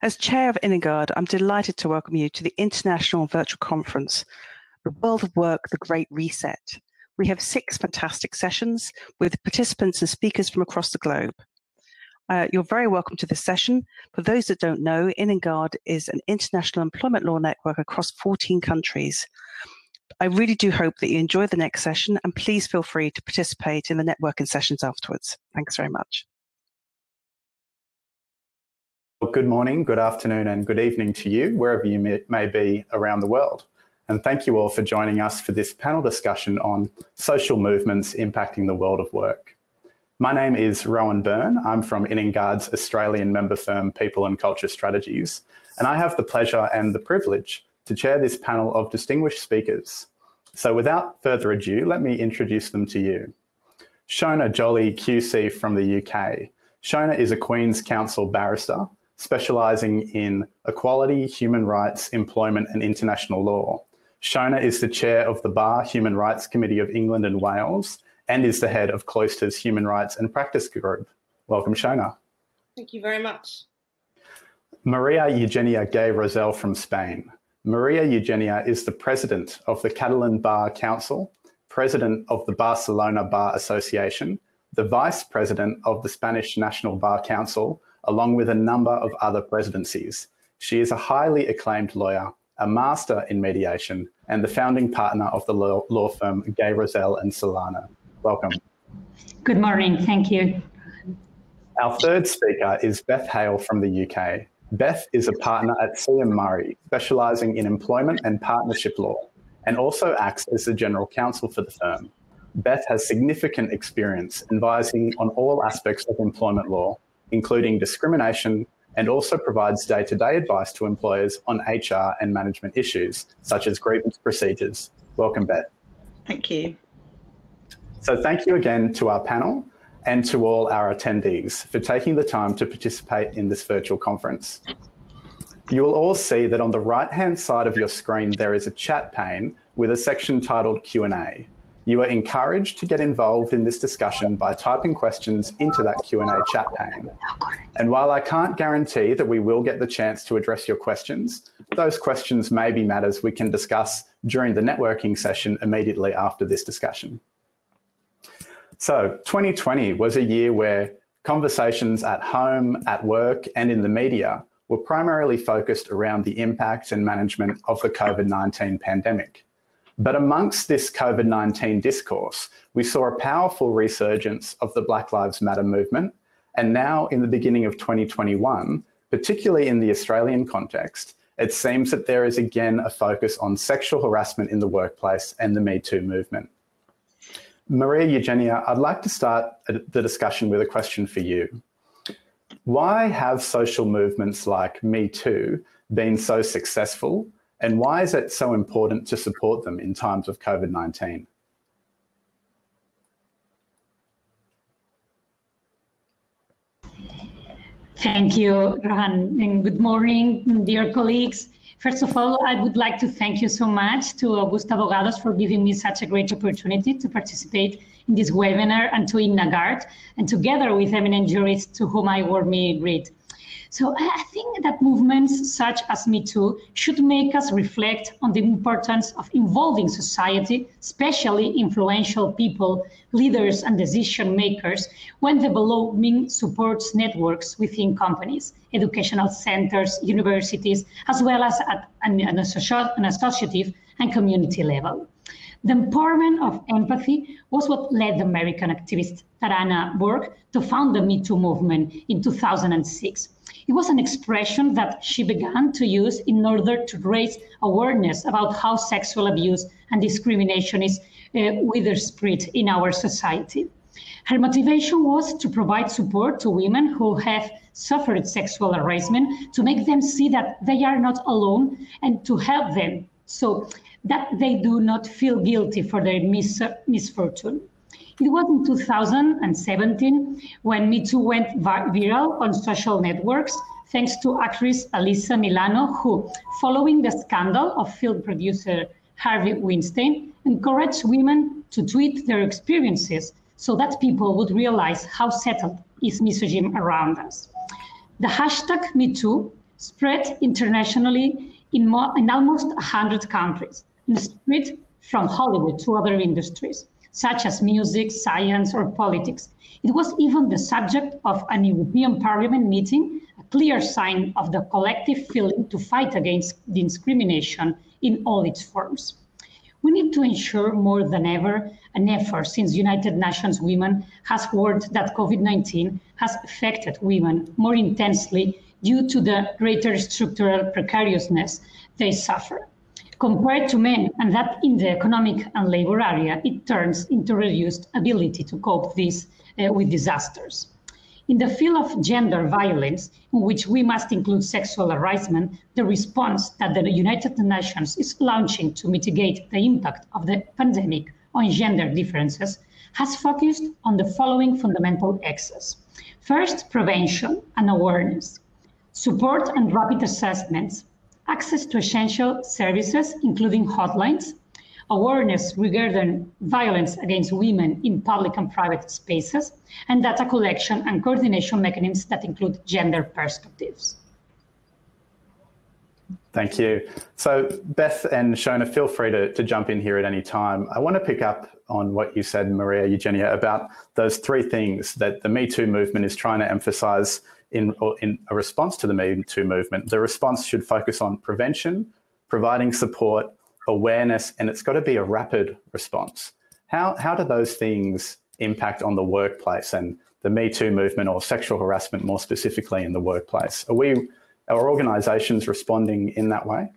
As Chair of INEGARD, I'm delighted to welcome you to the International Virtual Conference, The World of Work, The Great Reset. We have six fantastic sessions with participants and speakers from across the globe. Uh, you're very welcome to this session. For those that don't know, INEGARD is an international employment law network across 14 countries. I really do hope that you enjoy the next session and please feel free to participate in the networking sessions afterwards. Thanks very much. Well, good morning, good afternoon, and good evening to you, wherever you may, may be around the world. And thank you all for joining us for this panel discussion on social movements impacting the world of work. My name is Rohan Burn. I'm from INEGARD's Australian member firm People and Culture Strategies, and I have the pleasure and the privilege to chair this panel of distinguished speakers. So without further ado, let me introduce them to you. Schona Jolly QC from the UK. Schona is a Queen's Counsel barrister specialising in equality, human rights, employment and international law. Schona is the chair of the Bar Human Rights Committee of England and Wales and is the head of Cloisters Human Rights and Practice Group. Welcome, Schona. Thank you very much. Maria Eugenia Gay Rosell from Spain. Maria Eugenia is the president of the Catalan Bar Council, president of the Barcelona Bar Association, the vice president of the Spanish National Bar Council, along with a number of other presidencies. She is a highly acclaimed lawyer, a master in mediation, and the founding partner of the law, law firm Gay Rosell and Solana. Welcome. Good morning. Thank you. Our third speaker is Beth Hale from the UK. Beth is a partner at CM Murray, specialising in employment and partnership law, and also acts as the general counsel for the firm. Beth has significant experience advising on all aspects of employment law, including discrimination, and also provides day to day advice to employers on HR and management issues, such as grievance procedures. Welcome, Beth. Thank you. So thank you again to our panel and to all our attendees for taking the time to participate in this virtual conference. You will all see that on the right-hand side of your screen, there is a chat pane with a section titled Q&A. You are encouraged to get involved in this discussion by typing questions into that Q&A chat pane. And while I can't guarantee that we will get the chance to address your questions, those questions may be matters we can discuss during the networking session immediately after this discussion. So 2020 was a year where conversations at home, at work, and in the media were primarily focused around the impact and management of the COVID-19 pandemic. But amongst this COVID-19 discourse, we saw a powerful resurgence of the Black Lives Matter movement. And now in the beginning of 2021, particularly in the Australian context, it seems that there is again a focus on sexual harassment in the workplace and the Me Too movement. Maria Eugenia, I'd like to start the discussion with a question for you. Why have social movements like Me Too been so successful, and why is it so important to support them in times of COVID 19? Thank you, Rohan, and good morning, dear colleagues. First of all, I would like to thank you so much to Augusta Abogados for giving me such a great opportunity to participate in this webinar and to INEGARD, and together with eminent jurists to whom I warmly greet. So I think that movements such as Me Too should make us reflect on the importance of involving society, especially influential people, leaders and decision makers, when developing supports networks within companies, educational centers, universities, as well as at an, an associative and community level. The empowerment of empathy was what led the American activist Tarana Burke to found the Me Too movement in 2006. It was an expression that she began to use in order to raise awareness about how sexual abuse and discrimination is uh, widespread in our society. Her motivation was to provide support to women who have suffered sexual harassment, to make them see that they are not alone and to help them so that they do not feel guilty for their mis misfortune. It was in 2017 when Me Too went viral on social networks, thanks to actress Alyssa Milano, who, following the scandal of film producer Harvey Weinstein, encouraged women to tweet their experiences so that people would realize how settled is misogyny around us. The hashtag MeToo spread internationally in, more, in almost 100 countries spread from Hollywood to other industries, such as music, science, or politics. It was even the subject of an European Parliament meeting, a clear sign of the collective feeling to fight against discrimination in all its forms. We need to ensure more than ever an effort since United Nations Women has warned that COVID-19 has affected women more intensely due to the greater structural precariousness they suffer. Compared to men, and that in the economic and labor area, it turns into reduced ability to cope this, uh, with disasters. In the field of gender violence, in which we must include sexual harassment, the response that the United Nations is launching to mitigate the impact of the pandemic on gender differences has focused on the following fundamental axes. First, prevention and awareness, support and rapid assessments, access to essential services, including hotlines, awareness regarding violence against women in public and private spaces, and data collection and coordination mechanisms that include gender perspectives. Thank you. So Beth and Schona, feel free to, to jump in here at any time. I want to pick up on what you said, Maria Eugenia, about those three things that the Me Too movement is trying to emphasize in, in a response to the Me Too movement. The response should focus on prevention, providing support, awareness, and it's got to be a rapid response. How, how do those things impact on the workplace and the Me Too movement or sexual harassment more specifically in the workplace? Are we, are organisations responding in that way?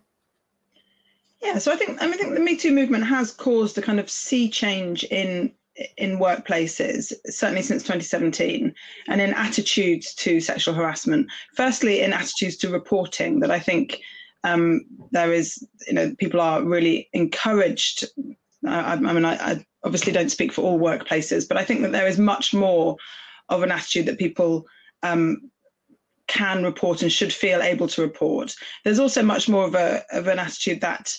Yeah, so I think I, mean, I think the Me Too movement has caused a kind of sea change in in workplaces, certainly since 2017, and in attitudes to sexual harassment. Firstly, in attitudes to reporting, that I think um, there is, you know, people are really encouraged. I, I mean, I, I, obviously don't speak for all workplaces, but I think that there is much more of an attitude that people um, can report and should feel able to report. There's also much more of a of an attitude that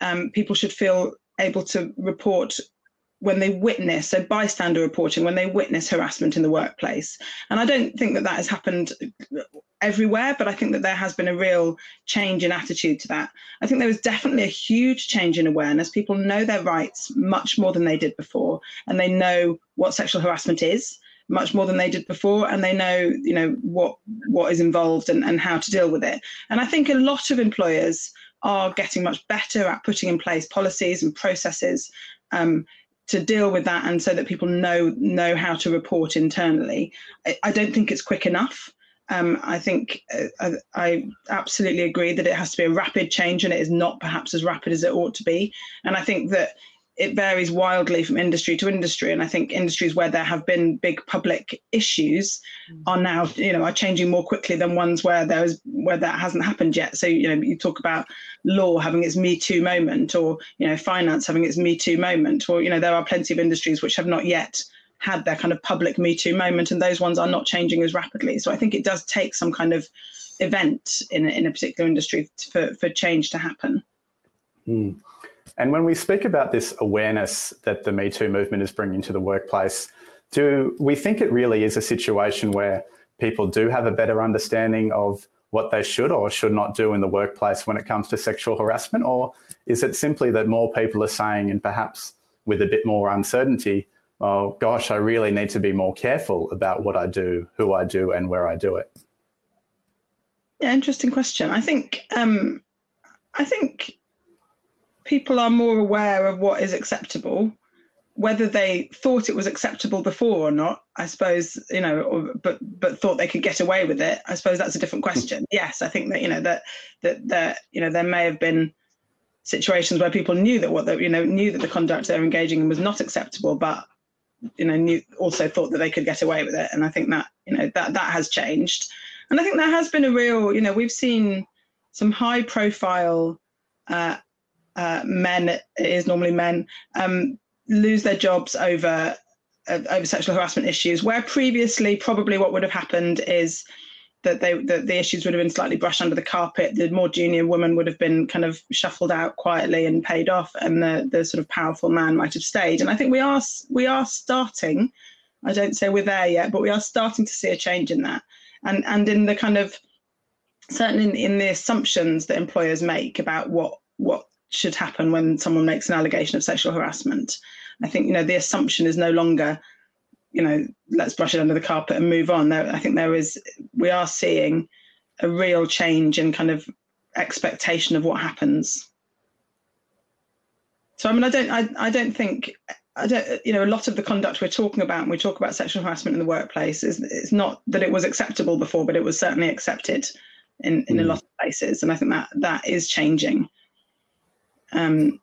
um, people should feel able to report when they witness, so bystander reporting, when they witness harassment in the workplace. And I don't think that that has happened everywhere, but I think that there has been a real change in attitude to that. I think there was definitely a huge change in awareness. People know their rights much more than they did before, and they know what sexual harassment is much more than they did before and they know you know what what is involved and, and how to deal with it and i think a lot of employers are getting much better at putting in place policies and processes um, to deal with that and so that people know know how to report internally. I, I don't think it's quick enough. Um, I think uh, I, I, absolutely agree that it has to be a rapid change and it is not perhaps as rapid as it ought to be. And I think that it varies wildly from industry to industry and i think industries where there have been big public issues mm. are now you know are changing more quickly than ones where there's where that hasn't happened yet so you know you talk about law having its me too moment or you know finance having its me too moment or you know there are plenty of industries which have not yet had their kind of public me too moment and those ones are not changing as rapidly so i think it does take some kind of event in, in a particular industry for, for change to happen mm. And when we speak about this awareness that the Me Too movement is bringing to the workplace, do we think it really is a situation where people do have a better understanding of what they should or should not do in the workplace when it comes to sexual harassment? Or is it simply that more people are saying, and perhaps with a bit more uncertainty, oh gosh, I really need to be more careful about what I do, who I do, and where I do it? Yeah, interesting question. I think um, I think people are more aware of what is acceptable whether they thought it was acceptable before or not i suppose you know or, but but thought they could get away with it i suppose that's a different question. Yes i think that you know that that that you know there may have been situations where people knew that what they you know knew that the conduct they're engaging in was not acceptable but you know knew also thought that they could get away with it. And i think that you know that that has changed. And i think there has been a real you know we've seen some high profile uh, uh, men, it is normally men, um, lose their jobs over uh, over sexual harassment issues, where previously probably what would have happened is that they that the issues would have been slightly brushed under the carpet. The more junior woman would have been kind of shuffled out quietly and paid off, and the the sort of powerful man might have stayed. And I think we are we are starting. I don't say we're there yet, but we are starting to see a change in that, and and in the kind of certainly in, in the assumptions that employers make about what what should happen when someone makes an allegation of sexual harassment. I think you know the assumption is no longer, you know, let's brush it under the carpet and move on. There, I think there is we are seeing a real change in kind of expectation of what happens. So I mean, I don't, I, I don't think, I don't, you know, a lot of the conduct we're talking about, when we talk about sexual harassment in the workplace, is it's not that it was acceptable before, but it was certainly accepted in in mm. a lot of places, and I think that that is changing. Um,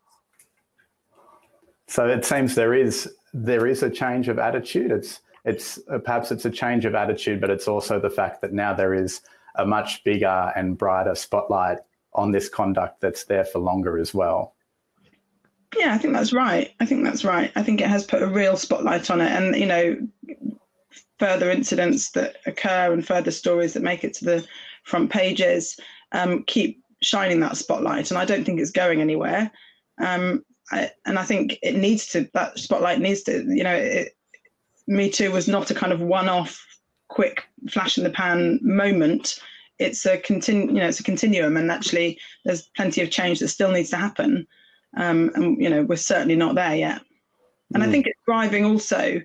so it seems there is there is a change of attitude. It's it's uh, perhaps it's a change of attitude, but it's also the fact that now there is a much bigger and brighter spotlight on this conduct that's there for longer as well. Yeah, I think that's right. I think that's right. I think it has put a real spotlight on it, and you know, further incidents that occur and further stories that make it to the front pages um, keep shining that spotlight, and I don't think it's going anywhere. Um, I, and I think it needs to. That spotlight needs to. You know, it, Me Too was not a kind of one-off, quick flash in the pan moment it's a continu- you know it's a continuum and actually there's plenty of change that still needs to happen um, and you know we're certainly not there yet and mm. i think it's driving also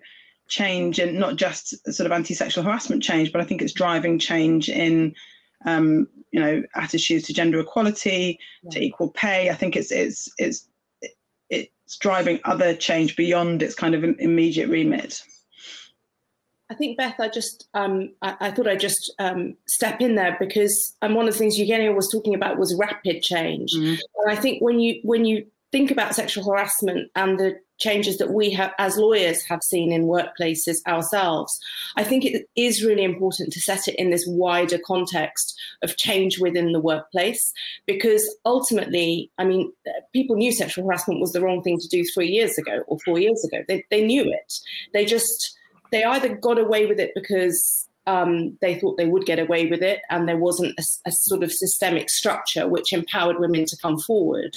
change in not just sort of anti-sexual harassment change but i think it's driving change in um, you know attitudes to gender equality yeah. to equal pay i think it's it's it's it's driving other change beyond its kind of immediate remit I think Beth, I just um, I, I, thought I'd just um, step in there because um, one of the things Eugenia was talking about was rapid change, mm-hmm. and I think when you when you think about sexual harassment and the changes that we have as lawyers have seen in workplaces ourselves, I think it is really important to set it in this wider context of change within the workplace because ultimately, I mean, people knew sexual harassment was the wrong thing to do three years ago or four years ago. They, they knew it. They just they either got away with it because um, they thought they would get away with it, and there wasn't a, a, sort of systemic structure which empowered women to come forward.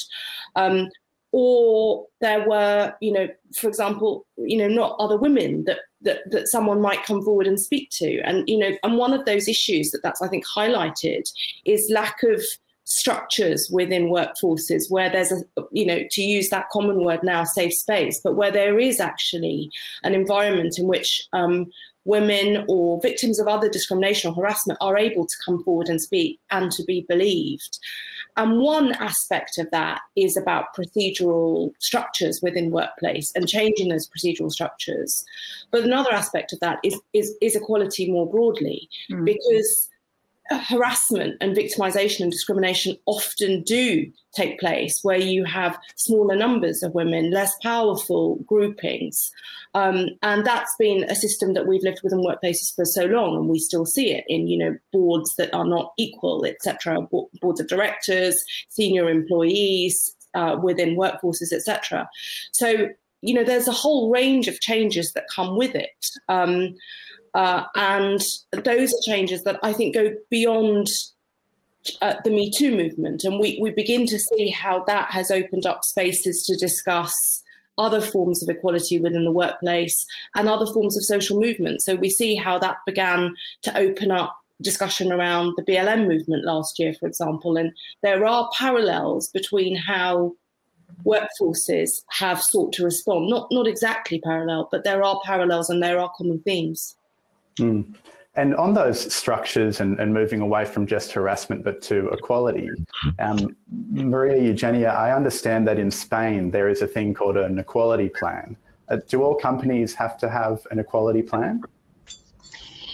Um, or there were, you know, for example, you know, not other women that that that someone might come forward and speak to, and you know, and one of those issues that that's I think highlighted is lack of structures within workforces where there's a you know to use that common word now safe space but where there is actually an environment in which um, women or victims of other discrimination or harassment are able to come forward and speak and to be believed and one aspect of that is about procedural structures within workplace and changing those procedural structures but another aspect of that is is, is equality more broadly mm. because harassment and victimization and discrimination often do take place where you have smaller numbers of women, less powerful groupings. Um, and that's been a system that we've lived with in workplaces for so long, and we still see it in, you know, boards that are not equal, etc., boards of directors, senior employees uh, within workforces, etc. So, you know, there's a whole range of changes that come with it. Um, uh, and those are changes that I think go beyond uh, the Me Too movement. And we, we begin to see how that has opened up spaces to discuss other forms of equality within the workplace and other forms of social movement. So we see how that began to open up discussion around the BLM movement last year, for example. And there are parallels between how workforces have sought to respond. Not not exactly parallel, but there are parallels and there are common themes. Mm. And on those structures and, and, moving away from just harassment but to equality, um, Maria Eugenia, I understand that in Spain there is a thing called an equality plan. Uh, do all companies have to have an equality plan?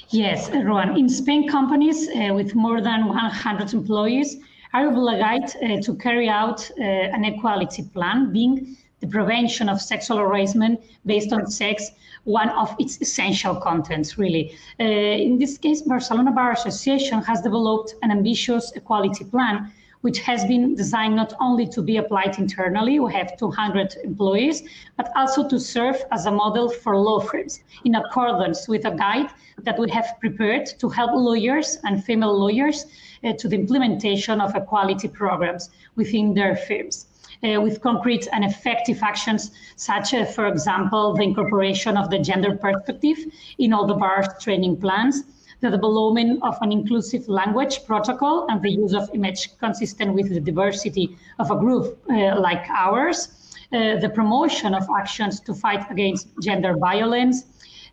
Yes, Rohan. In Spain, companies uh, with more than 100 employees are obliged uh, to carry out uh, an equality plan, being the prevention of sexual harassment based on sex one of its essential contents, really. Uh, in this case, Barcelona Bar Association has developed an ambitious equality plan which has been designed not only to be applied internally, we have 200 employees, but also to serve as a model for law firms in accordance with a guide that we have prepared to help lawyers and female lawyers uh, to the implementation of equality programs within their firms uh, with concrete and effective actions, such as, for example, the incorporation of the gender perspective in all the bar's training plans, the development of an inclusive language protocol and the use of image consistent with the diversity of a group uh, like ours, uh, the promotion of actions to fight against gender violence,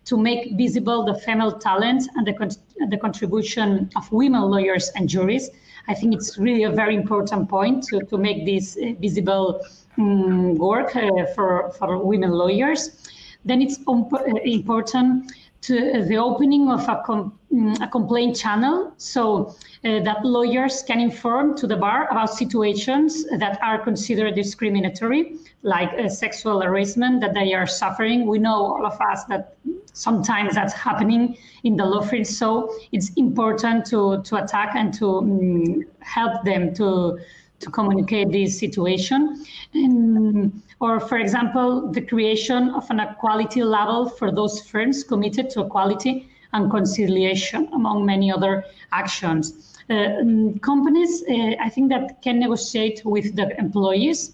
to make visible the female talent and the, con the contribution of women lawyers and juries. I think it's really a very important point to, to make this uh, visible um, work uh, for, for women lawyers. Then it's uh, important to uh, the opening of a, com mm, a complaint channel so uh, that lawyers can inform to the bar about situations that are considered discriminatory, like uh, sexual harassment that they are suffering. We know all of us that sometimes that's happening in the law field, so it's important to, to attack and to um, help them to to communicate this situation. And, or, for example, the creation of an equality level for those firms committed to equality and conciliation, among many other actions. Uh, mm, companies, uh, I think that can negotiate with the employees.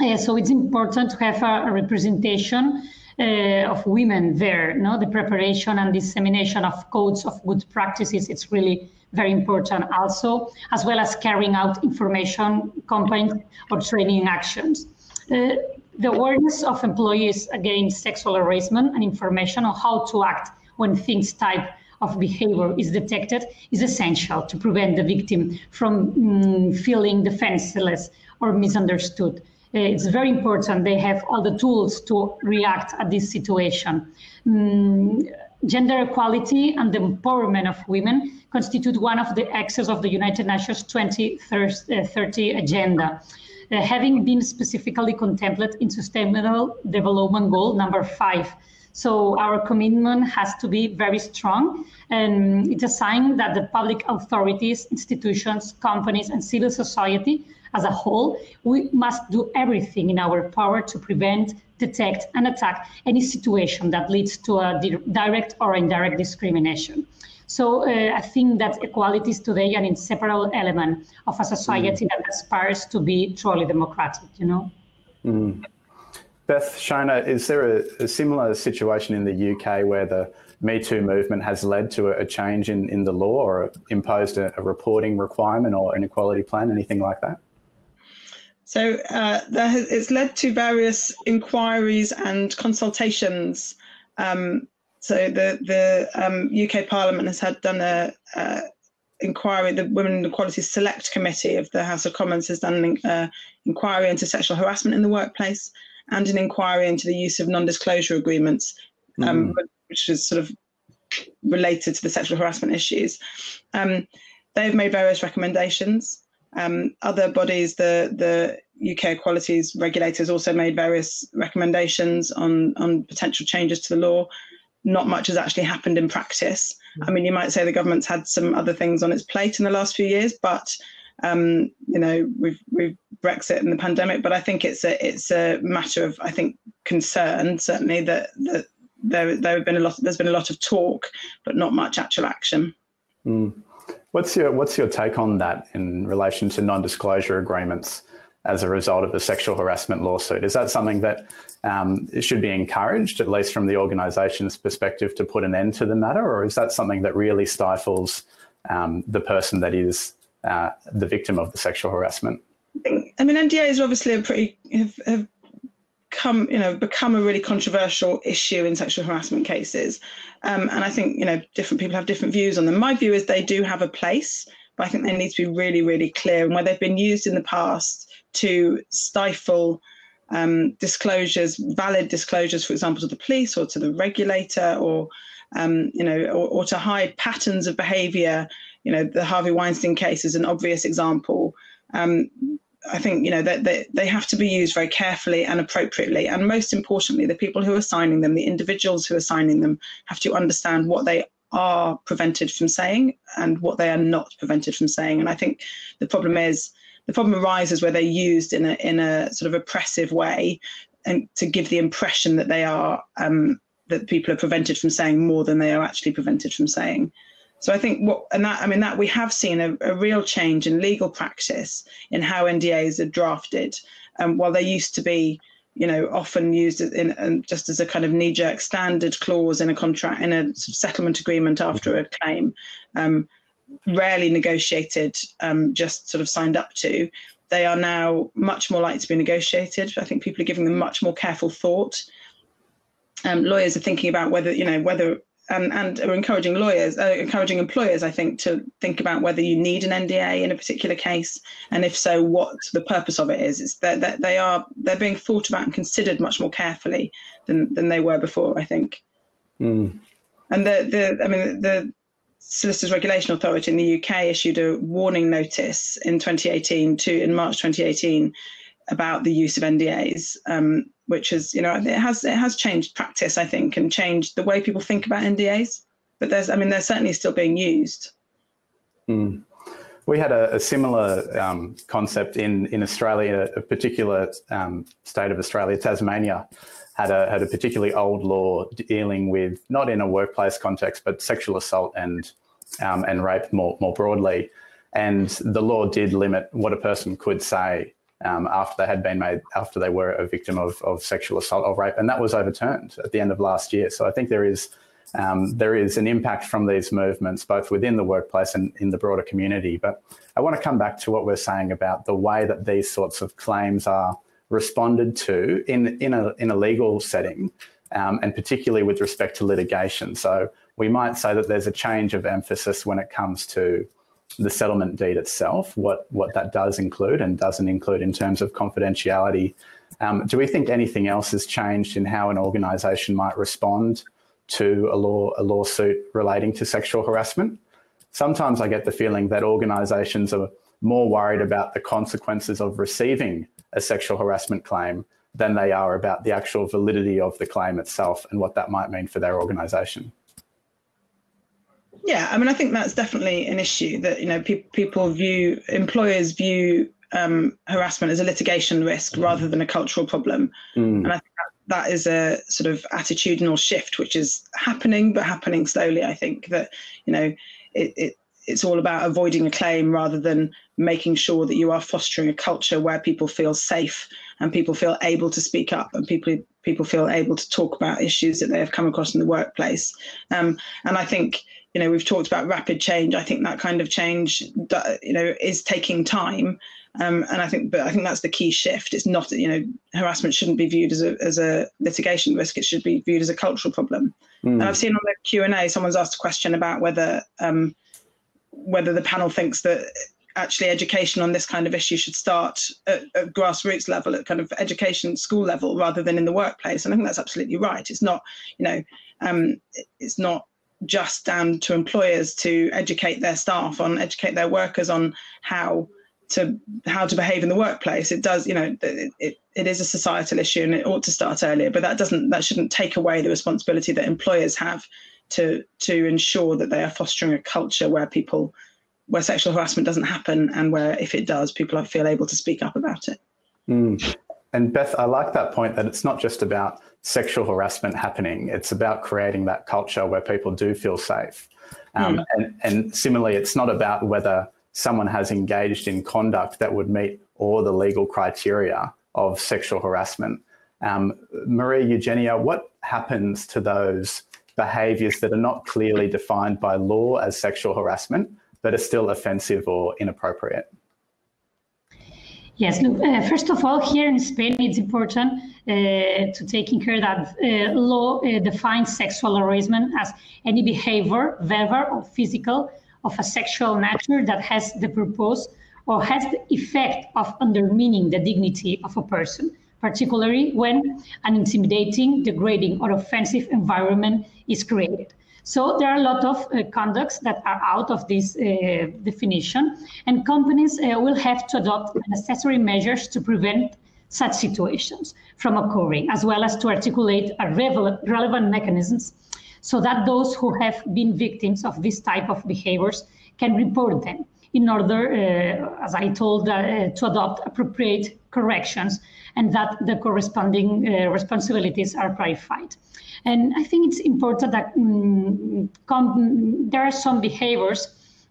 Uh, so it's important to have a, a representation uh, of women there. No, the preparation and dissemination of codes of good practices. It's really very important also, as well as carrying out information campaigns or training actions. Uh, the awareness of employees against sexual harassment and information on how to act when things type of behavior is detected is essential to prevent the victim from mm, feeling defenseless or misunderstood. Uh, it's very important they have all the tools to react at this situation. Mm, gender equality and the empowerment of women constitute one of the axes of the United Nations 2030 agenda, uh, having been specifically contemplated in Sustainable Development Goal number five. So our commitment has to be very strong, and it's a sign that the public authorities, institutions, companies, and civil society as a whole, we must do everything in our power to prevent, detect, and attack any situation that leads to a di direct or indirect discrimination. So uh, I think that equality is today an inseparable element of a society mm. that aspires to be truly democratic, you know? Mm. Beth, Schona, is there a, a, similar situation in the UK where the Me Too movement has led to a, a change in, in the law or imposed a, a, reporting requirement or an equality plan, anything like that? So uh, has, it's led to various inquiries and consultations um, so the the um, UK Parliament has had done a, a, inquiry. The Women and Equality Select Committee of the House of Commons has done an uh, inquiry into sexual harassment in the workplace and an inquiry into the use of non-disclosure agreements, um, mm. which is sort of related to the sexual harassment issues. Um, they've made various recommendations. Um, other bodies, the the UK equalities regulators, also made various recommendations on on potential changes to the law not much has actually happened in practice. I mean, you might say the government's had some other things on its plate in the last few years, but um, you know, we've we've Brexit and the pandemic, but I think it's a it's a matter of I think concern certainly that that there there have been a lot there's been a lot of talk, but not much actual action. Mm. What's your what's your take on that in relation to non-disclosure agreements? as a result of a sexual harassment lawsuit. Is that something that um, should be encouraged, at least from the organisation's perspective, to put an end to the matter, or is that something that really stifles um, the person that is uh, the victim of the sexual harassment? I, mean, NDAs are obviously a pretty have, have come, you know, become a really controversial issue in sexual harassment cases, um, and I think you know different people have different views on them. My view is they do have a place, but I think they need to be really, really clear. And where they've been used in the past to stifle um, disclosures, valid disclosures, for example, to the police or to the regulator, or um, you know, or, or, to hide patterns of behaviour. You know, the Harvey Weinstein case is an obvious example. Um, I think you know that they, they have to be used very carefully and appropriately, and most importantly, the people who are signing them, the individuals who are signing them, have to understand what they are prevented from saying and what they are not prevented from saying. And I think the problem is the problem arises where they're used in a in a sort of oppressive way and to give the impression that they are um, that people are prevented from saying more than they are actually prevented from saying. So I think what and that I mean that we have seen a, a real change in legal practice in how NDAs are drafted. Um, while they used to be you know, often used in, in just as a kind of knee-jerk standard clause in a contract in a settlement agreement after a claim, um, rarely negotiated, um, just sort of signed up to. They are now much more likely to be negotiated. I think people are giving them much more careful thought. Um, lawyers are thinking about whether you know whether and, and are encouraging lawyers, uh, encouraging employers, I think, to think about whether you need an NDA in a particular case, and if so, what the purpose of it is. It's that, that they are they're being thought about and considered much more carefully than than they were before. I think. Mm. And the the I mean the Solicitors Regulation Authority in the UK issued a warning notice in 2018 to in March 2018 about the use of NDAs, um, which is you know it has it has changed practice I think and changed the way people think about NDAs. But there's I mean they're certainly still being used. Mm. We had a, a similar um, concept in in Australia, a particular um, state of Australia, Tasmania, had a had a particularly old law dealing with not in a workplace context, but sexual assault and um, and rape more more broadly. And the law did limit what a person could say um, after they had been made after they were a victim of, of sexual assault or rape, and that was overturned at the end of last year. So I think there is um, there is an impact from these movements both within the workplace and in the broader community. But I want to come back to what we're saying about the way that these sorts of claims are responded to in, in, a, in a legal setting, um, and particularly with respect to litigation. So we might say that there's a change of emphasis when it comes to the settlement deed itself, what, what that does include and doesn't include in terms of confidentiality. Um, do we think anything else has changed in how an organisation might respond to a law a lawsuit relating to sexual harassment? Sometimes I get the feeling that organisations are more worried about the consequences of receiving a sexual harassment claim than they are about the actual validity of the claim itself and what that might mean for their organisation. Yeah, I mean, I think that's definitely an issue that you know pe- people view employers view um, harassment as a litigation risk rather than a cultural problem, mm. and I think that, that is a sort of attitudinal shift which is happening, but happening slowly. I think that you know it, it it's all about avoiding a claim rather than making sure that you are fostering a culture where people feel safe and people feel able to speak up and people people feel able to talk about issues that they have come across in the workplace. Um, and I think you know we've talked about rapid change. I think that kind of change you know is taking time. Um, and I think, but I think that's the key shift. It's not, you know, harassment shouldn't be viewed as a as a litigation risk. It should be viewed as a cultural problem. Mm. And I've seen on the Q and A, someone's asked a question about whether um, whether the panel thinks that actually education on this kind of issue should start at, at, grassroots level, at kind of education school level, rather than in the workplace. And I think that's absolutely right. It's not, you know, um, it's not just down to employers to educate their staff on, educate their workers on how to how to behave in the workplace. It does, you know, it, it, it is a societal issue and it ought to start earlier. But that doesn't that shouldn't take away the responsibility that employers have to to ensure that they are fostering a culture where people where sexual harassment doesn't happen and where if it does people feel able to speak up about it mm. and beth i like that point that it's not just about sexual harassment happening it's about creating that culture where people do feel safe um, mm. and, and similarly it's not about whether someone has engaged in conduct that would meet all the legal criteria of sexual harassment um, maria eugenia what happens to those behaviours that are not clearly defined by law as sexual harassment, but are still offensive or inappropriate? Yes, look, uh, first of all, here in Spain, it's important uh, to take in care that uh, law uh, defines sexual harassment as any behavior, verbal or physical, of a sexual nature that has the purpose or has the effect of undermining the dignity of a person particularly when an intimidating, degrading, or offensive environment is created. So there are a lot of uh, conducts that are out of this uh, definition, and companies uh, will have to adopt necessary measures to prevent such situations from occurring, as well as to articulate relevant mechanisms so that those who have been victims of this type of behaviors can report them in order, uh, as I told, uh, to adopt appropriate corrections and that the corresponding uh, responsibilities are clarified. And I think it's important that um, there are some behaviors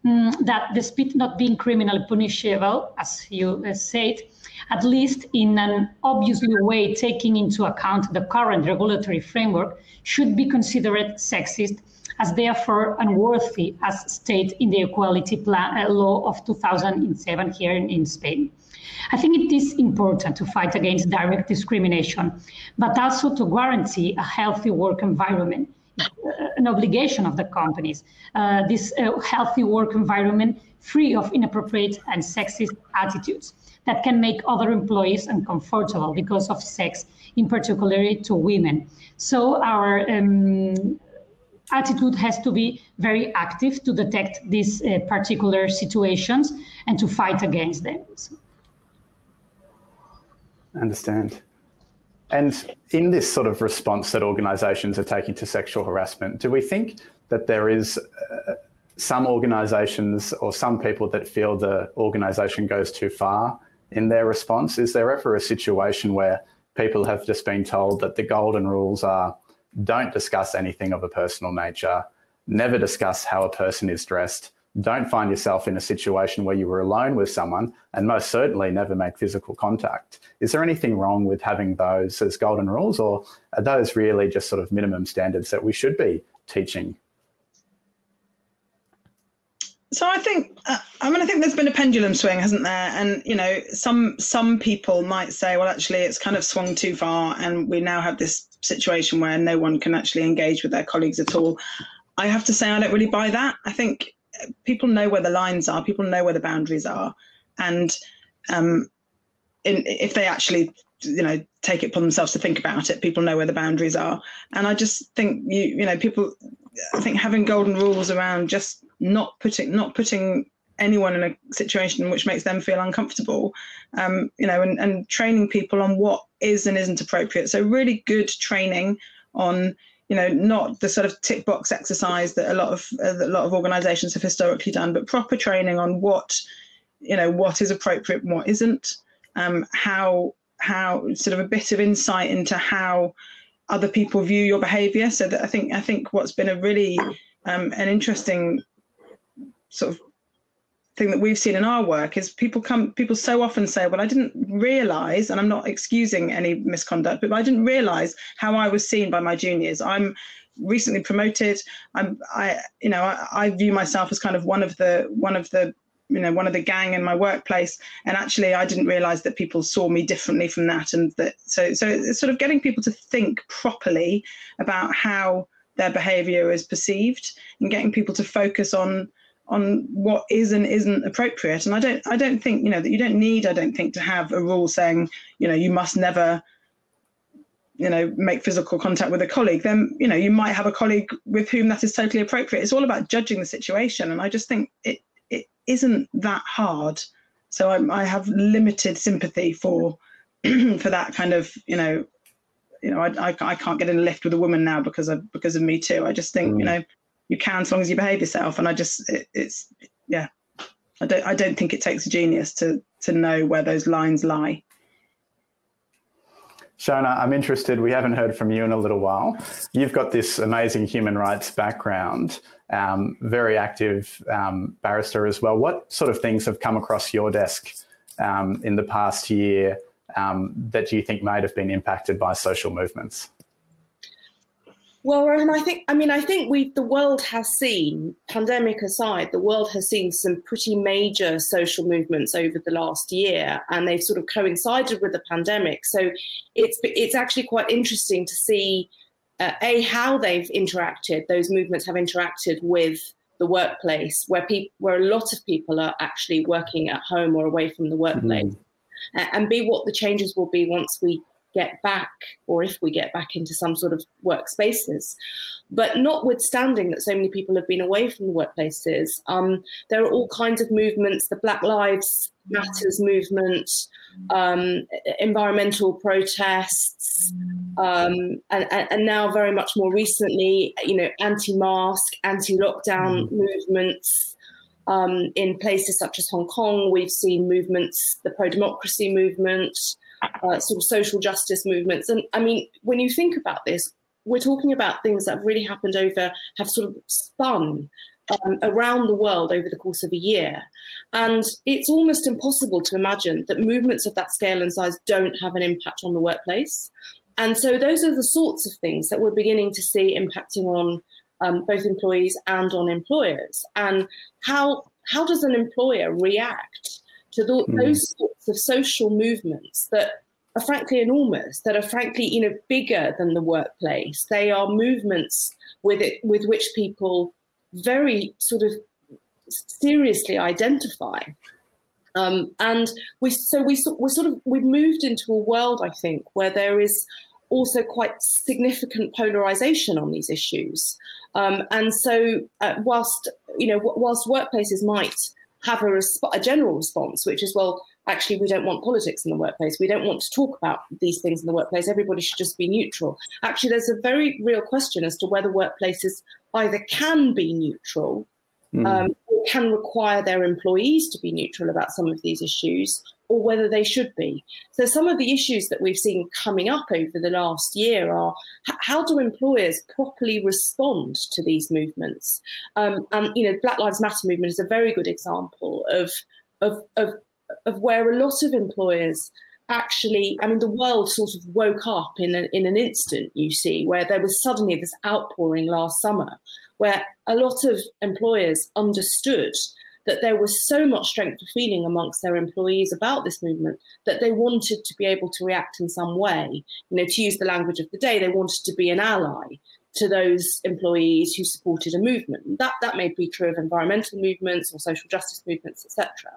um, that despite not being criminally punishable, as you uh, said, at least in an obviously way taking into account the current regulatory framework, should be considered sexist as therefore unworthy as stated in the equality plan, uh, law of 2007 here in, in Spain. I think it is important to fight against direct discrimination, but also to guarantee a healthy work environment, uh, an obligation of the companies. Uh, this uh, healthy work environment free of inappropriate and sexist attitudes that can make other employees uncomfortable because of sex, in particular to women. So our um, attitude has to be very active to detect these uh, particular situations and to fight against them. So. Understand. And in this sort of response that organisations are taking to sexual harassment, do we think that there is uh, some organisations or some people that feel the organisation goes too far in their response? Is there ever a situation where people have just been told that the golden rules are don't discuss anything of a personal nature, never discuss how a person is dressed, don't find yourself in a situation where you were alone with someone, and most certainly never make physical contact. Is there anything wrong with having those as golden rules, or are those really just sort of minimum standards that we should be teaching? So I think uh, I mean I think there's been a pendulum swing, hasn't there? And you know, some some people might say, well, actually, it's kind of swung too far, and we now have this situation where no one can actually engage with their colleagues at all. I have to say, I don't really buy that. I think people know where the lines are, people know where the boundaries are, and um, in, if they actually, you know, take it upon themselves to think about it, people know where the boundaries are. And I just think you, you know, people, I think having golden rules around just not putting, not putting anyone in a situation which makes them feel uncomfortable, um, you know, and, and training people on what is and isn't appropriate. So really good training on you know, not the sort of tick box exercise that a lot of uh, a lot of organisations have historically done, but proper training on what, you know, what is appropriate and what isn't. Um, how how sort of a bit of insight into how other people view your behaviour. So that I think I think what's been a really um, an interesting sort of thing that we've seen in our work is people come people so often say well i didn't realize and i'm not excusing any misconduct but i didn't realize how i was seen by my juniors i'm recently promoted i'm i you know I, I, view myself as kind of one of the one of the you know one of the gang in my workplace and actually i didn't realize that people saw me differently from that and that so so it's sort of getting people to think properly about how their behavior is perceived and getting people to focus on on what is and isn't appropriate. And I don't I don't think, you know, that you don't need, I don't think, to have a rule saying, you know, you must never, you know, make physical contact with a colleague. Then, you know, you might have a colleague with whom that is totally appropriate. It's all about judging the situation. And I just think it it isn't that hard. So I, I have limited sympathy for for that kind of, you know, you know, I, I, I can't get in a lift with a woman now because of because of me too. I just think, mm. you know, you can as long as you behave yourself. And I just it, it's yeah, I don't I don't think it takes a genius to to know where those lines lie. Schona, I'm interested. We haven't heard from you in a little while. You've got this amazing human rights background, um, very active um, barrister as well. What sort of things have come across your desk um, in the past year um, that you think might have been impacted by social movements? Well, I think, I mean, I think we, the world has seen, pandemic aside, the world has seen some pretty major social movements over the last year, and they've sort of coincided with the pandemic. So it's it's actually quite interesting to see, uh, a how they've interacted. Those movements have interacted with the workplace, where people, where a lot of people are actually working at home or away from the workplace, mm-hmm. and b what the changes will be once we get back, or if we get back into some sort of workspaces. But notwithstanding that so many people have been away from the workplaces, um, there are all kinds of movements, the Black Lives Matters movement, um, environmental protests, um, and, and, now very much more recently, you know, anti-mask, anti-lockdown mm. movements. Um, in places such as Hong Kong, we've seen movements, the pro-democracy movement, uh, sort of social justice movements. And I mean, when you think about this, we're talking about things that have really happened over, have sort of spun um, around the world over the course of a year. And it's almost impossible to imagine that movements of that scale and size don't have an impact on the workplace. And so those are the sorts of things that we're beginning to see impacting on um, both employees and on employers. And how how does an employer react to the, mm. those sorts of social movements that are frankly enormous, that are frankly you know bigger than the workplace? They are movements with it with which people very sort of seriously identify. Um, and we so we we sort of we've moved into a world, I think, where there is also quite significant polarization on these issues. Um, and so, uh, whilst you know, whilst workplaces might have a, resp- a general response, which is well, actually, we don't want politics in the workplace. We don't want to talk about these things in the workplace. Everybody should just be neutral. Actually, there's a very real question as to whether workplaces either can be neutral mm. um, or can require their employees to be neutral about some of these issues, or whether they should be. So, some of the issues that we've seen coming up over the last year are how do employers properly respond to these movements? Um, and you know, Black Lives Matter movement is a very good example of of of, of where a lot of employers actually, I mean, the world sort of woke up in, a, in an instant, you see, where there was suddenly this outpouring last summer, where a lot of employers understood that there was so much strength of feeling amongst their employees about this movement that they wanted to be able to react in some way. You know, to use the language of the day, they wanted to be an ally to those employees who supported a movement. That that may be true of environmental movements or social justice movements, etc.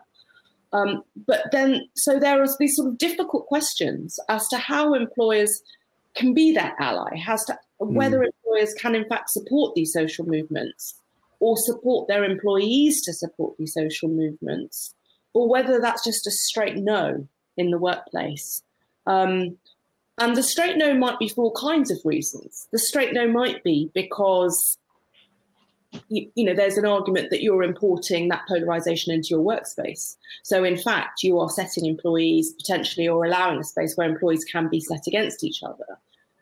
Um, but then, so there are these sort of difficult questions as to how employers can be that ally, as to whether mm. employers can in fact support these social movements or support their employees to support these social movements, or whether that's just a straight no in the workplace. Um, and the straight no might be for all kinds of reasons. The straight no might be because you, you, know, there's an argument that you're importing that polarization into your workspace. So, in fact, you are setting employees potentially or allowing a space where employees can be set against each other.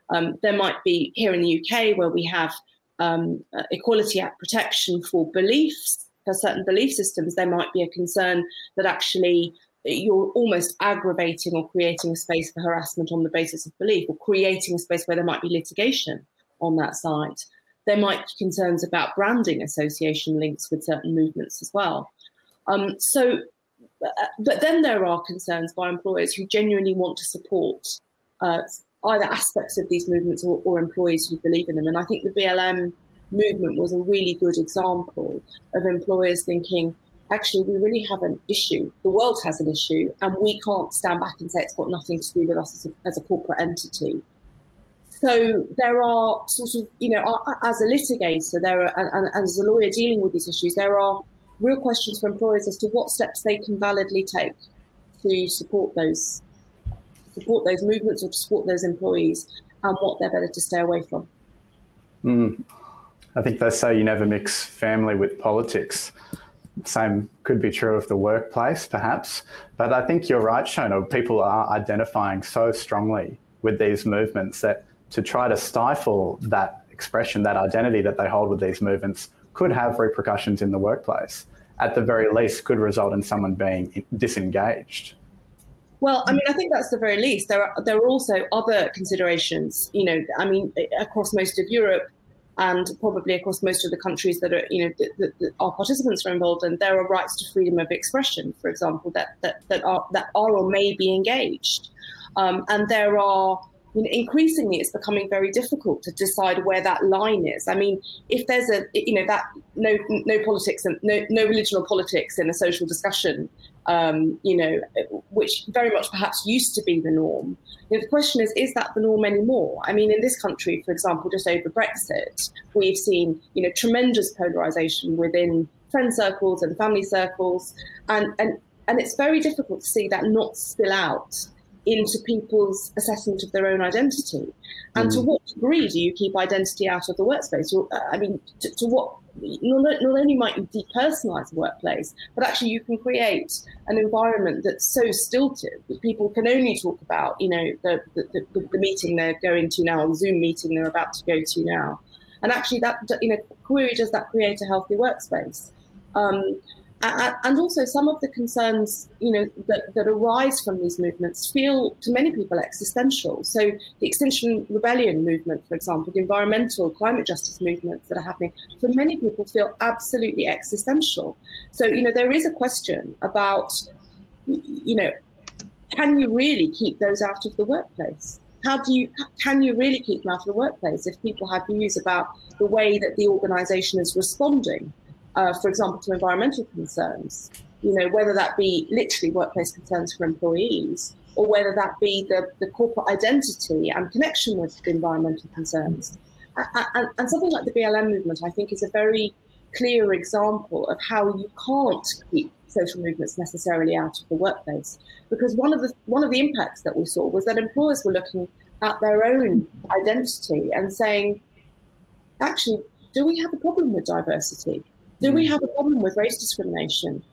Um, there might be here in the UK where we have um, uh, Equality Act protection for beliefs, for certain belief systems, there might be a concern that actually you're almost aggravating or creating a space for harassment on the basis of belief or creating a space where there might be litigation on that side there might be concerns about branding association links with certain movements as well. Um, so, uh, but then there are concerns by employers who genuinely want to support uh, either aspects of these movements or, or, employees who believe in them. And I think the BLM movement was a really good example of employers thinking, actually, we really have an issue. The world has an issue, and we can't stand back and say it's got nothing to do with us as a, as a corporate entity. So there are sort of, you know, as a litigator, there are, and, and as a lawyer dealing with these issues, there are real questions for employers as to what steps they can validly take to support those support those movements or to support those employees and what they're better to stay away from. Mm. I think they say you never mix family with politics. Same could be true of the workplace, perhaps. But I think you're right, Schona. People are identifying so strongly with these movements that to try to stifle that expression, that identity that they hold with these movements could have repercussions in the workplace. At the very least, could result in someone being disengaged. Well, I mean, I think that's the very least. There are there are also other considerations. You know, I mean, across most of Europe and probably across most of the countries that are, you know, that, that our participants are involved in, there are rights to freedom of expression, for example, that that that are that are or may be engaged, um, and there are you know, increasingly it's becoming very difficult to decide where that line is. I mean, if there's a, you know, that no, no politics and no, no religion or politics in a social discussion, um, you know, which very much perhaps used to be the norm. You know, the question is, is that the norm anymore? I mean, in this country, for example, just over Brexit, we've seen, you know, tremendous polarization within friend circles and family circles, and and and it's very difficult to see that not spill out into people's assessment of their own identity. And mm. to what degree do you keep identity out of the workspace? Uh, I mean, to, to what not, not, only might you depersonalize the workplace, but actually you can create an environment that's so stilted that people can only talk about, you know, the, the, the, the meeting they're going to now, the Zoom meeting they're about to go to now. And actually, that you know, query does that create a healthy workspace? Um, and also some of the concerns you know that, that arise from these movements feel to many people existential. So the extinction rebellion movement for example the environmental climate justice movements that are happening for many people feel absolutely existential. So you know there is a question about you know can you really keep those out of the workplace? How do you can you really keep them out of the workplace if people have views about the way that the organization is responding uh, for example, to environmental concerns, you know, whether that be literally workplace concerns for employees or whether that be the, the corporate identity and connection with environmental concerns. And, and something like the BLM movement, I think, is a very clear example of how you can't keep social movements necessarily out of the workplace. Because one of the one of the impacts that we saw was that employers were looking at their own identity and saying, actually, do we have a problem with diversity? Do we hmm. have a problem with race discrimination?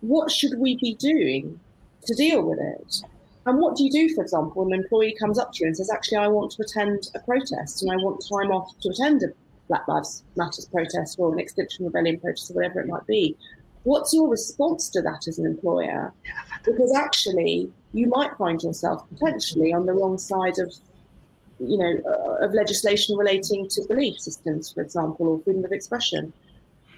What should we be doing to deal with it? And what do you do, for example, when an employee comes up to you and says, actually, I want to attend a protest and I want time off to attend a Black Lives Matters protest or an Extinction Rebellion protest or whatever it might be? What's your response to that as an employer? Because actually, you might find yourself potentially on the wrong side of, you know, uh, of legislation relating to belief systems, for example, or freedom of expression.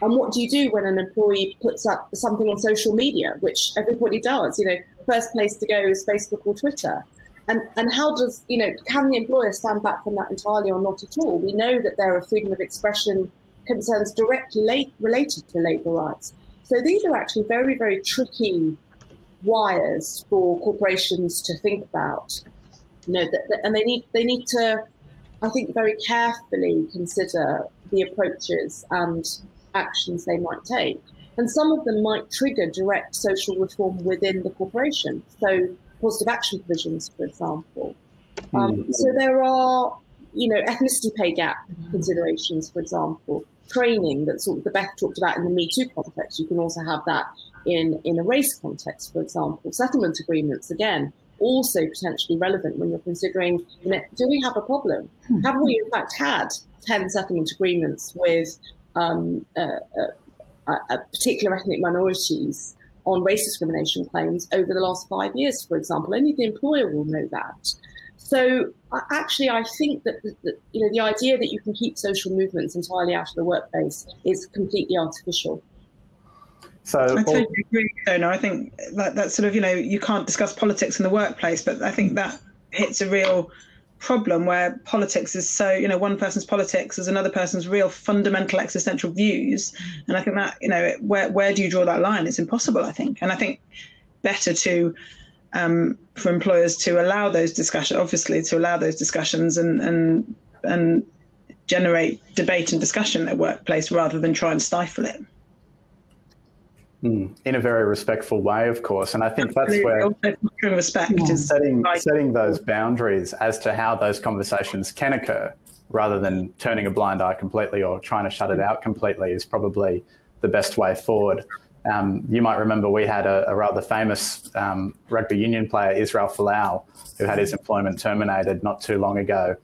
And what do you do when an employee puts up something on social media, which everybody does? You know, first place to go is Facebook or Twitter. And, and how does, you know, can the employer stand back from that entirely or not at all? We know that there are freedom of expression concerns directly late, related to labour rights. So these are actually very, very tricky wires for corporations to think about. You know, that, that, and they need they need to, I think, very carefully consider the approaches and actions they might take. And some of them might trigger direct social reform within the corporation. So, positive action provisions, for example. Um, hmm. so, there are, you know, ethnicity pay gap considerations, for example, training that sort of the Beth talked about in the Me Too context. You can also have that in, in a race context, for example. Settlement agreements, again, also potentially relevant when you're considering, you know, do we have a problem? Hmm. Have we, in fact, had 10 settlement agreements with um, uh, uh, particular ethnic minorities on race discrimination claims over the last five years, for example. Only the employer will know that. So actually, I think that, that, you know the idea that you can keep social movements entirely out of the workplace is completely artificial. So I totally agree, Dona. I think that that sort of you know you can't discuss politics in the workplace, but I think that hits a real problem where politics is so you know one person's politics is another person's real fundamental existential views. And i think that you know where where do you draw that line? It's impossible i think. And i think better to um, for employers to allow those discussions obviously to allow those discussions and and and generate debate and discussion in their workplace rather than try and stifle it Mm, in a very respectful way, of course, and I think that's where respect is setting setting those boundaries as to how those conversations can occur, rather than turning a blind eye completely or trying to shut it out completely, is probably the best way forward. Um, you might remember we had a, a rather famous um, rugby union player, Israel Folau, who had his employment terminated not too long ago,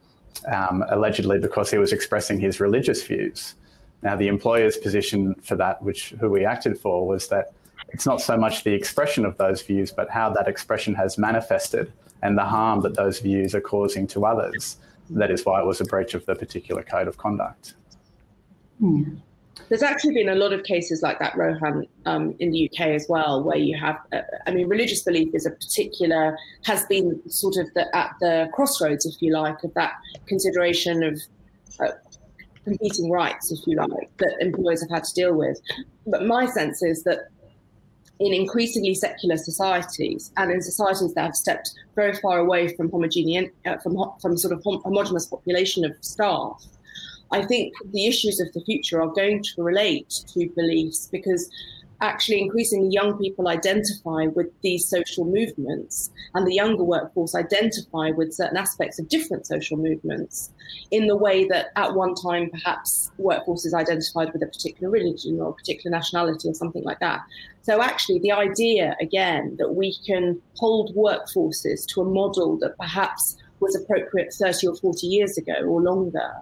um, allegedly because he was expressing his religious views. Now, the employer's position for that, which who we acted for, was that it's not so much the expression of those views, but how that expression has manifested and the harm that those views are causing to others. That is why it was a breach of the particular code of conduct. Hmm. There's actually been a lot of cases like that, Rohan, um, in the UK as well, where you have, uh, I mean, religious belief is a particular, has been sort of the, at the crossroads, if you like, of that consideration of uh, competing rights, if you like, that employers have had to deal with. But my sense is that in increasingly secular societies and in societies that have stepped very far away from homogeneous, uh, from, from sort of hom- homogenous population of staff, I think the issues of the future are going to relate to beliefs because actually increasingly young people identify with these social movements and the younger workforce identify with certain aspects of different social movements in the way that at one time perhaps workforces identified with a particular religion or a particular nationality or something like that. So actually the idea again that we can hold workforces to a model that perhaps was appropriate 30 or 40 years ago or longer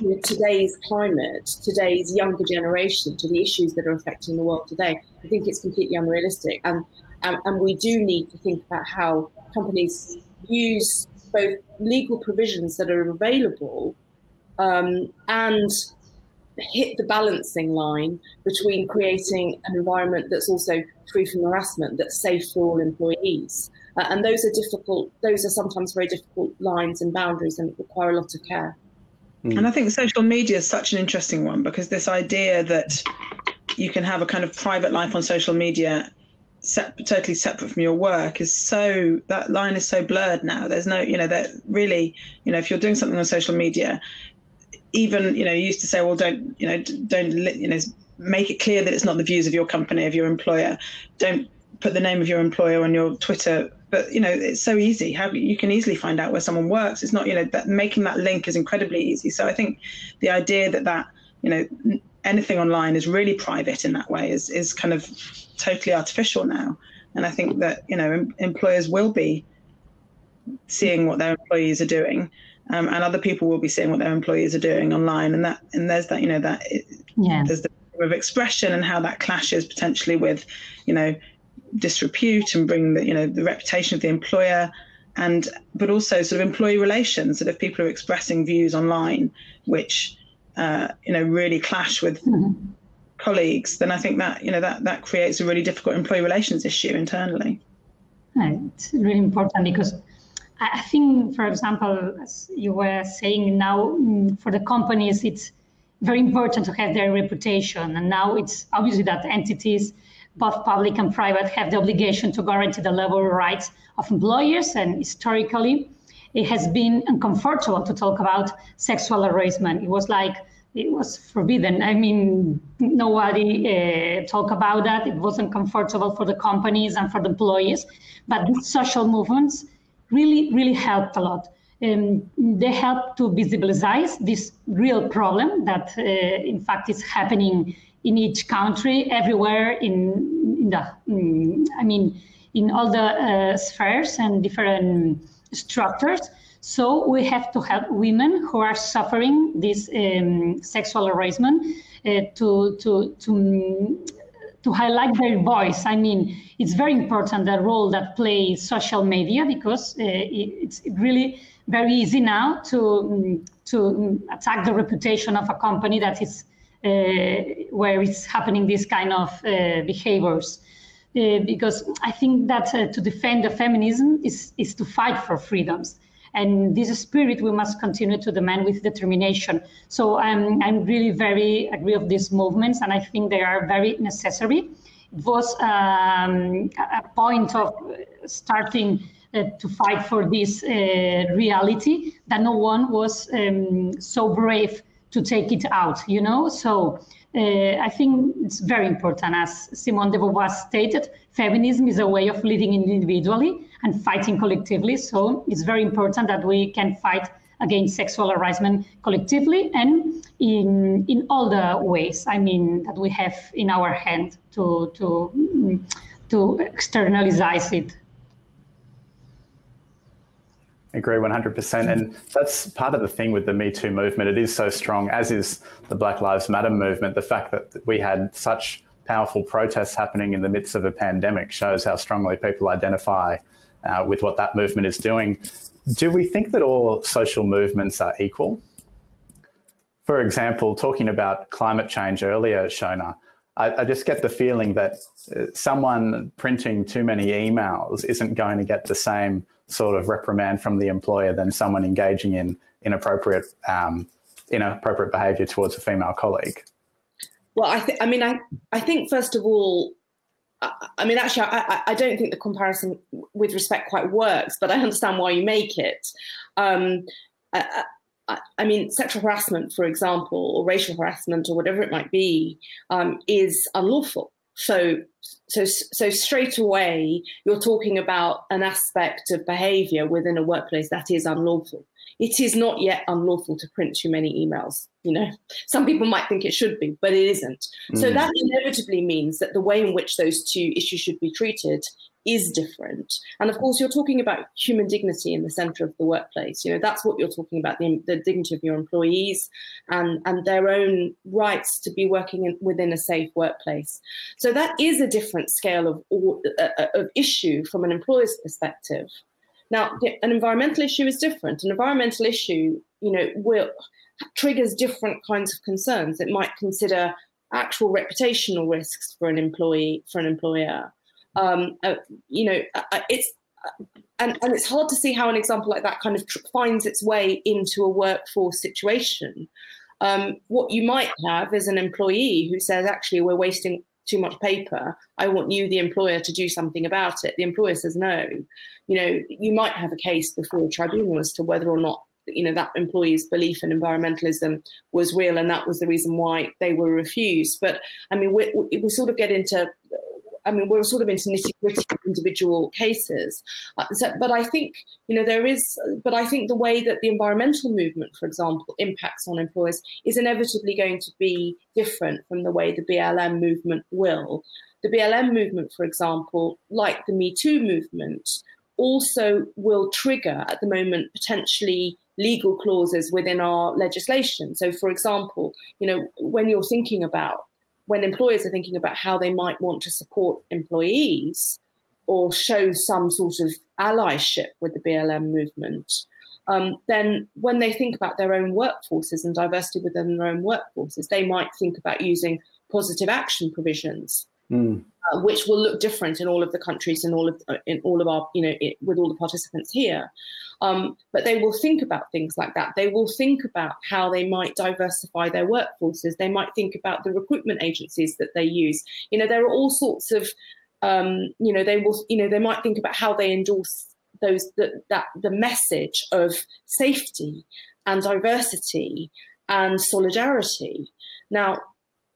you know, today's climate, today's younger generation, to the issues that are affecting the world today, I think it's completely unrealistic. And, and, and we do need to think about how companies use both legal provisions that are available um, and hit the balancing line between creating an environment that's also free from harassment, that's safe for all employees. Uh, and those are difficult, those are sometimes very difficult lines and boundaries and require a lot of care. Mm. And I think social media is such an interesting one because this idea that you can have a kind of private life on social media totally separate from your work is so that line is so blurred now. There's no you know that really you know if you're doing something on social media even you know you used to say well don't you know don't you know make it clear that it's not the views of your company of your employer. Don't put the name of your employer on your twitter but you know it's so easy. How you can easily find out where someone works. It's not you know that making that link is incredibly easy. So i think the idea that that you know anything online is really private in that way is is kind of totally artificial now. And i think that you know em- employers will be seeing what their employees are doing um, and other people will be seeing what their employees are doing online. And that and there's that you know that yeah. there's the of expression and how that clashes potentially with you know disrepute and bring the you know the reputation of the employer and but also sort of employee relations that if people are expressing views online which uh, you know really clash with mm-hmm. colleagues then i think that you know that that creates a really difficult employee relations issue internally it's really important because i think for example as you were saying now mm, for the companies it's very important to have their reputation and now it's obviously that entities both public and private have the obligation to guarantee the level of rights of employers. And historically, it has been uncomfortable to talk about sexual harassment. It was like it was forbidden. I mean, nobody uh, talk about that. It wasn't comfortable for the companies and for the employees. But social movements really, really helped a lot. Um, they help to visibilize this real problem that, uh, in fact, is happening in each country, everywhere in, in the, mm, I mean, in all the uh, spheres and different structures. So we have to help women who are suffering this um, sexual harassment uh, to to to to highlight their voice. I mean, it's very important the role that plays social media because uh, it's really very easy now to to attack the reputation of a company that is where it's happening these kind of uh, behaviors. Uh, because I think that to defend the feminism is, is to fight for freedoms. And this spirit we must continue to demand with determination. So I'm, I'm really very agree of these movements, and I think they are very necessary. It was um, a point of starting uh, to fight for this uh, reality that no one was um, so brave to take it out, you know? So uh, I think it's very important. As Simone de Beauvoir stated, feminism is a way of living individually and fighting collectively. So it's very important that we can fight against sexual harassment collectively and in in all the ways. I mean that we have in our hand to to to externalize it agree 100%. And that's part of the thing with the Me Too movement. It is so strong, as is the Black Lives Matter movement. The fact that we had such powerful protests happening in the midst of a pandemic shows how strongly people identify uh, with what that movement is doing. Do we think that all social movements are equal? For example, talking about climate change earlier, Schona, I, I just get the feeling that uh, someone printing too many emails isn't going to get the same sort of reprimand from the employer than someone engaging in inappropriate um, inappropriate behaviour towards a female colleague? Well, I think I mean I I think first of all. I, I mean, actually, I, I, don't think the comparison with respect quite works, but I understand why you make it. Um, I, I, mean, sexual harassment, for example, or racial harassment, or whatever it might be, um, is unlawful. So, so, so straight away, you're talking about an aspect of behaviour within a workplace that is unlawful. It is not yet unlawful to print too many emails. You know, some people might think it should be, but it isn't. Mm. So that inevitably means that the way in which those two issues should be treated is different. And of course, you're talking about human dignity in the center of the workplace. You know, that's what you're talking about the, the dignity of your employees and, and their own rights to be working in, within a safe workplace. So that is a different scale of, uh, uh, of issue from an employer's perspective. Now, an environmental issue is different. An environmental issue, you know, will triggers different kinds of concerns. It might consider actual reputational risks for an employee, for an employer. Um, uh, you know, uh, uh it's uh, and, and it's hard to see how an example like that kind of tr- finds its way into a workforce situation. Um, what you might have is an employee who says, actually, we're wasting too much paper. I want you, the employer, to do something about it. The employer says no. You know, you might have a case before a tribunal as to whether or not you know that employee's belief in environmentalism was real and that was the reason why they were refused but i mean we, we sort of get into I mean, we're sort of into nitty gritty individual cases. Uh, so, but I think, you know, there is, but I think the way that the environmental movement, for example, impacts on employers is inevitably going to be different from the way the BLM movement will. The BLM movement, for example, like the Me Too movement, also will trigger at the moment potentially legal clauses within our legislation. So, for example, you know, when you're thinking about when employers are thinking about how they might want to support employees or show some sort of allyship with the BLM movement, um, then when they think about their own workforces and diversity within their own workforces, they might think about using positive action provisions mm. uh, which will look different in all of the countries and all of uh, in all of our you know it, with all the participants here. Um, but they will think about things like that. They will think about how they might diversify their workforces. They might think about the recruitment agencies that they use. You know, there are all sorts of um, you know they will you know they might think about how they endorse those that that the message of safety and diversity and solidarity. Now,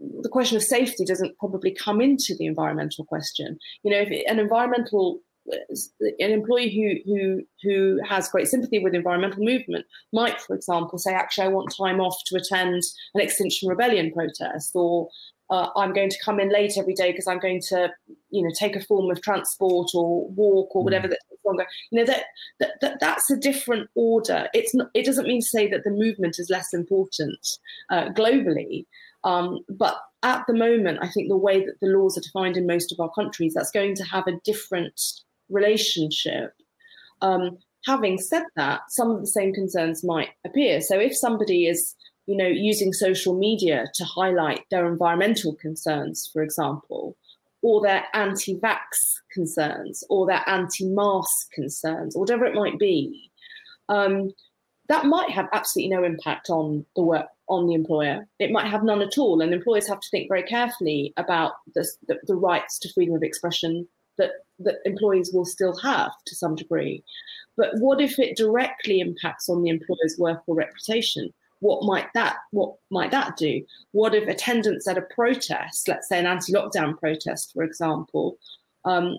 the question of safety doesn't probably come into the environmental question. You know, if an environmental an employee who who who has great sympathy with environmental movement might, for example, say, actually, I want time off to attend an Extinction Rebellion protest, or uh, I'm going to come in late every day because I'm going to, you know, take a form of transport or walk or whatever mm. that's longer. You know that, that, that that's a different order. It's not. It doesn't mean to say that the movement is less important uh, globally. Um, but at the moment, I think the way that the laws are defined in most of our countries, that's going to have a different relationship. Um, having said that, some of the same concerns might appear. So if somebody is, you know, using social media to highlight their environmental concerns, for example, or their anti-vax concerns, or their anti-mask concerns, or whatever it might be, um, that might have absolutely no impact on the work on the employer. It might have none at all, and employers have to think very carefully about the, the, the rights to freedom of expression that that employees will still have to some degree. But what if it directly impacts on the employer's work or reputation? What might that what might that do? What if attendance at a protest, let's say an anti-lockdown protest, for example, um,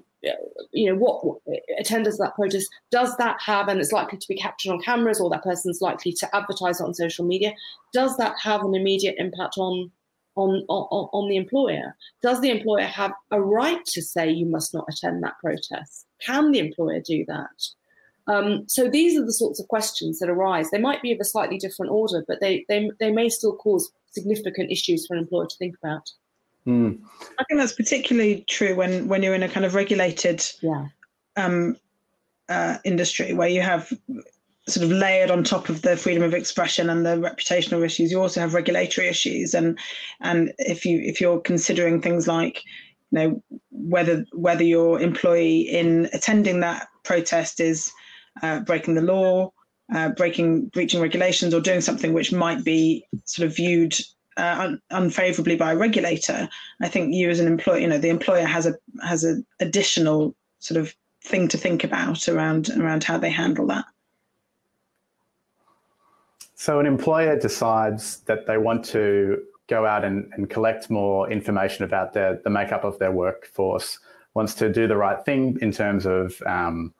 you know, what, what attendance at that protest does that have, and it's likely to be captured on cameras, or that person's likely to advertise on social media. Does that have an immediate impact on on, on, on the employer? Does the employer have a right to say you must not attend that protest? Can the employer do that? Um, so these are the sorts of questions that arise. They might be of a slightly different order, but they, they, they may still cause significant issues for an employer to think about. Mm. I think that's particularly true when when you're in a kind of regulated yeah. um, uh, industry where you have sort of layered on top of the freedom of expression and the reputational issues you also have regulatory issues and and if you if you're considering things like you know whether whether your employee in attending that protest is uh, breaking the law uh, breaking breaching regulations or doing something which might be sort of viewed uh, un- unfavorably by a regulator, I think you as an employer, you know, the employer has a has an additional sort of thing to think about around around how they handle that. So an employer decides that they want to go out and, and collect more information about the makeup of their workforce, wants to do the right thing in terms of um,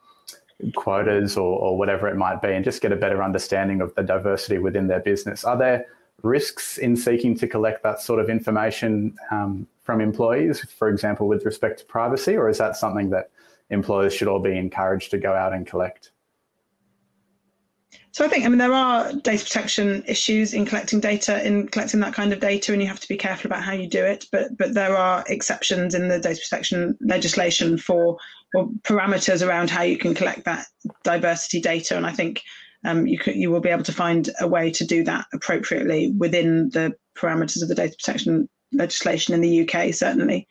quotas or, or whatever it might be and just get a better understanding of the diversity within their business. Are there risks in seeking to collect that sort of information um, from employees, for example, with respect to privacy, or is that something that employers should all be encouraged to go out and collect? So I think, I mean, there are data protection issues in collecting data, in collecting that kind of data, and you have to be careful about how you do it. But but there are exceptions in the data protection legislation for or parameters around how you can collect that diversity data, and I think um, you could, you will be able to find a way to do that appropriately within the parameters of the data protection legislation in the UK. Certainly,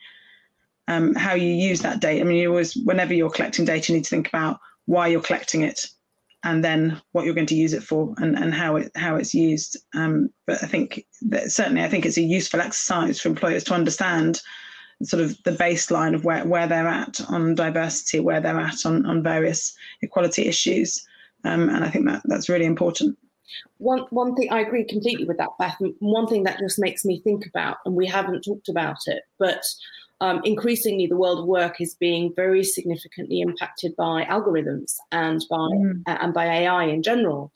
um, how you use that data. I mean, you always, whenever you're collecting data, you need to think about why you're collecting it and then what you're going to use it for and, and how it how it's used. Um, but I think that certainly I think it's a useful exercise for employers to understand sort of the baseline of where, where they're at on diversity, where they're at on, on various equality issues. Um, and I think that that's really important. One one thing I agree completely with that, Beth. One thing that just makes me think about, and we haven't talked about it, but um, increasingly the world of work is being very significantly impacted by algorithms and by mm. and by AI in general.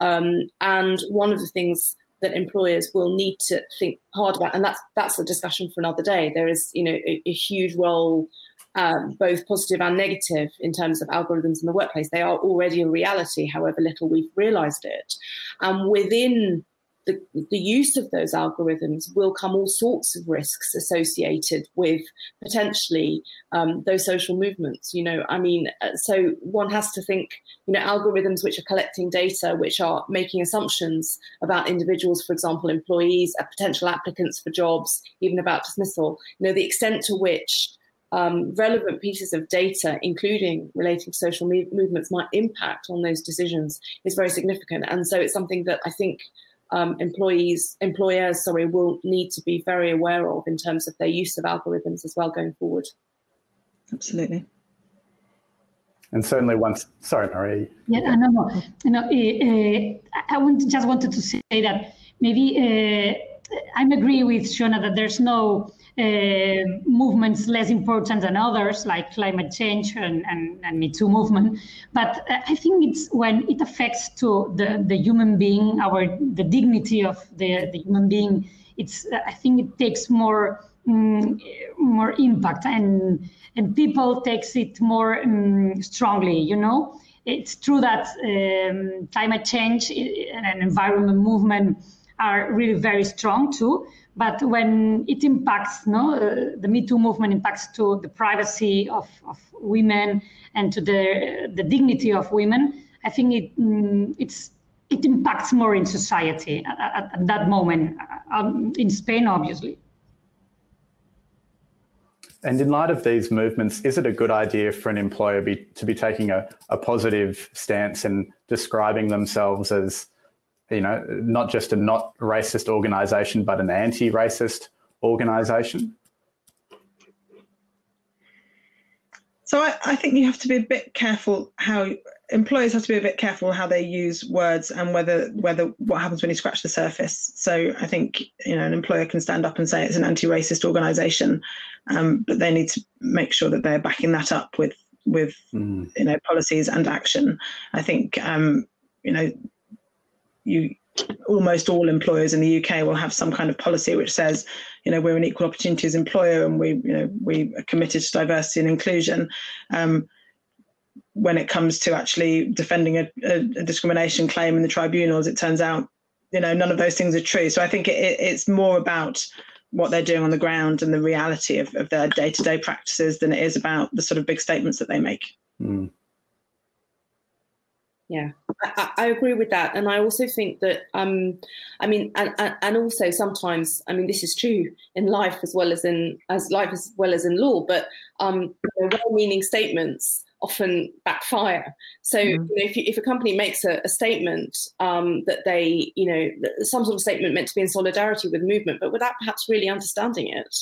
Um, and one of the things that employers will need to think hard about, and that's that's a discussion for another day. There is, you know, a, a huge role, um, both positive and negative, in terms of algorithms in the workplace. They are already a reality, however little we've realised it. And within the, the use of those algorithms will come all sorts of risks associated with potentially um, those social movements. You know, I mean, uh, so one has to think, you know, algorithms which are collecting data, which are making assumptions about individuals, for example, employees, uh, potential applicants for jobs, even about dismissal. You know, the extent to which um, relevant pieces of data, including relating to social movements, might impact on those decisions is very significant. And so it's something that I think um, employees, employers, sorry, will need to be very aware of in terms of their use of algorithms as well going forward. Absolutely. And certainly once, sorry, Marie. Yeah, no, no, no. Uh, uh, I want, just wanted to say that maybe uh, I agree with Schona that there's no uh, movements less important than others, like climate change and, and, and Me Too movement. But I think it's when it affects to the, the human being, our the dignity of the, the human being. It's I think it takes more um, more impact and and people takes it more um, strongly. You know, it's true that um, climate change and environment movement are really very strong too but when it impacts, no, uh, the Me Too movement impacts to the privacy of, of women and to the the dignity of women, I think it mm, it's it impacts more in society at, at, at that moment. Uh, um, in Spain, obviously. And in light of these movements, is it a good idea for an employer be, to be taking a, a positive stance and describing themselves as you know, not just a not racist organization, but an anti racist organization? So I, I, think you have to be a bit careful how employers have to be a bit careful how they use words and whether whether what happens when you scratch the surface. So I think you know an employer can stand up and say it's an anti-racist organisation, um, but they need to make sure that they're backing that up with with mm. you know policies and action. I think um, you know you almost all employers in the UK will have some kind of policy which says, you know, we're an equal opportunities employer and we, you know, we are committed to diversity and inclusion. Um, when it comes to actually defending a, a, discrimination claim in the tribunals, it turns out, you know, none of those things are true. So I think it, it's more about what they're doing on the ground and the reality of, of their day-to-day practices than it is about the sort of big statements that they make. Mm. Yeah, I, I, agree with that, and I also think that um, I mean, and, and also sometimes, I mean, this is true in life as well as in as life as well as in law. But um, well-meaning statements often backfire. So, mm-hmm. you know, if, you, if a company makes a, a statement um, that they, you know, some sort of statement meant to be in solidarity with movement, but without perhaps really understanding it,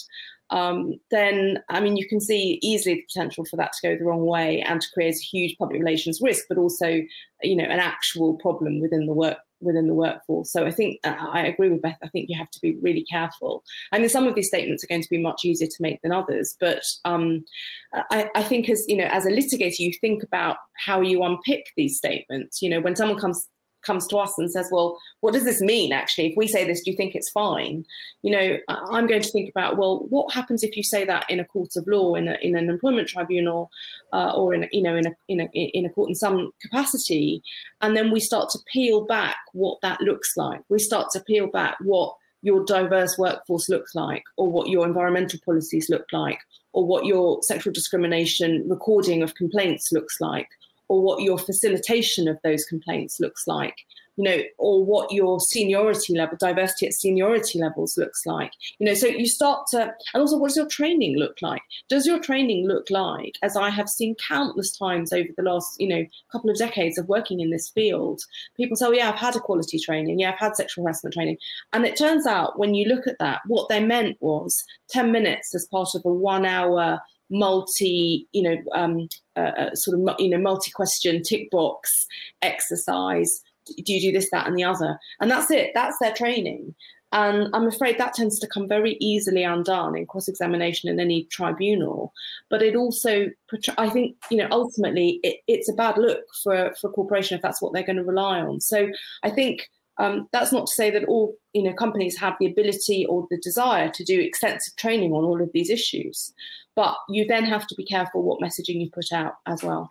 um, then I mean you can see easily the potential for that to go the wrong way and to create a huge public relations risk, but also you know an actual problem within the work within the workforce. So I think uh, I agree with Beth. I think you have to be really careful. I mean, some of these statements are going to be much easier to make than others, but um, I, I, think as you know, as a litigator, you think about how you unpick these statements. You know, when someone comes comes to us and says, well, what does this mean actually? If we say this, do you think it's fine? You know, I'm going to think about, well, what happens if you say that in a court of law, in, a, in an employment tribunal, uh, or in, you know, in a, in, a, in a court in some capacity? And then we start to peel back what that looks like. We start to peel back what your diverse workforce looks like, or what your environmental policies look like, or what your sexual discrimination recording of complaints looks like, or what your facilitation of those complaints looks like you know or what your seniority level diversity at seniority levels looks like. You know so you start to and also what does your training look like? Does your training look like as i have seen countless times over the last you know couple of decades of working in this field people say oh yeah i've had equality training. Yeah i've had sexual harassment training. And it turns out when you look at that what they meant was 10 minutes as part of a one hour multi, you know, um, uh, uh sort of, you know, multi-question tick box exercise. Do you do this, that, and the other? And that's it. That's their training. And I'm afraid that tends to come very easily undone in cross examination in any tribunal. But it also, I think, you know, ultimately it, it's a bad look for, for a corporation if that's what they're going to rely on. So I think um, that's not to say that all you know companies have the ability or the desire to do extensive training on all of these issues, but you then have to be careful what messaging you put out as well.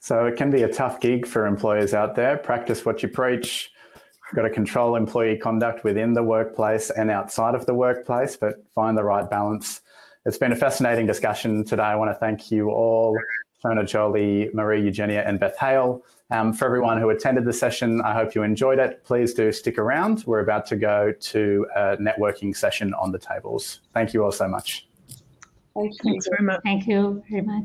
So it can be a tough gig for employers out there. Practice what you preach. You've got to control employee conduct within the workplace and outside of the workplace, but find the right balance. It's been a fascinating discussion today. I want to thank you all, Schona Jolly, Marie Eugenia, and Beth Hale. Um, for everyone who attended the session, I hope you enjoyed it. Please do stick around. We're about to go to a networking session on the tables. Thank you all so much. Thank you. Thanks very much. Thank you very much.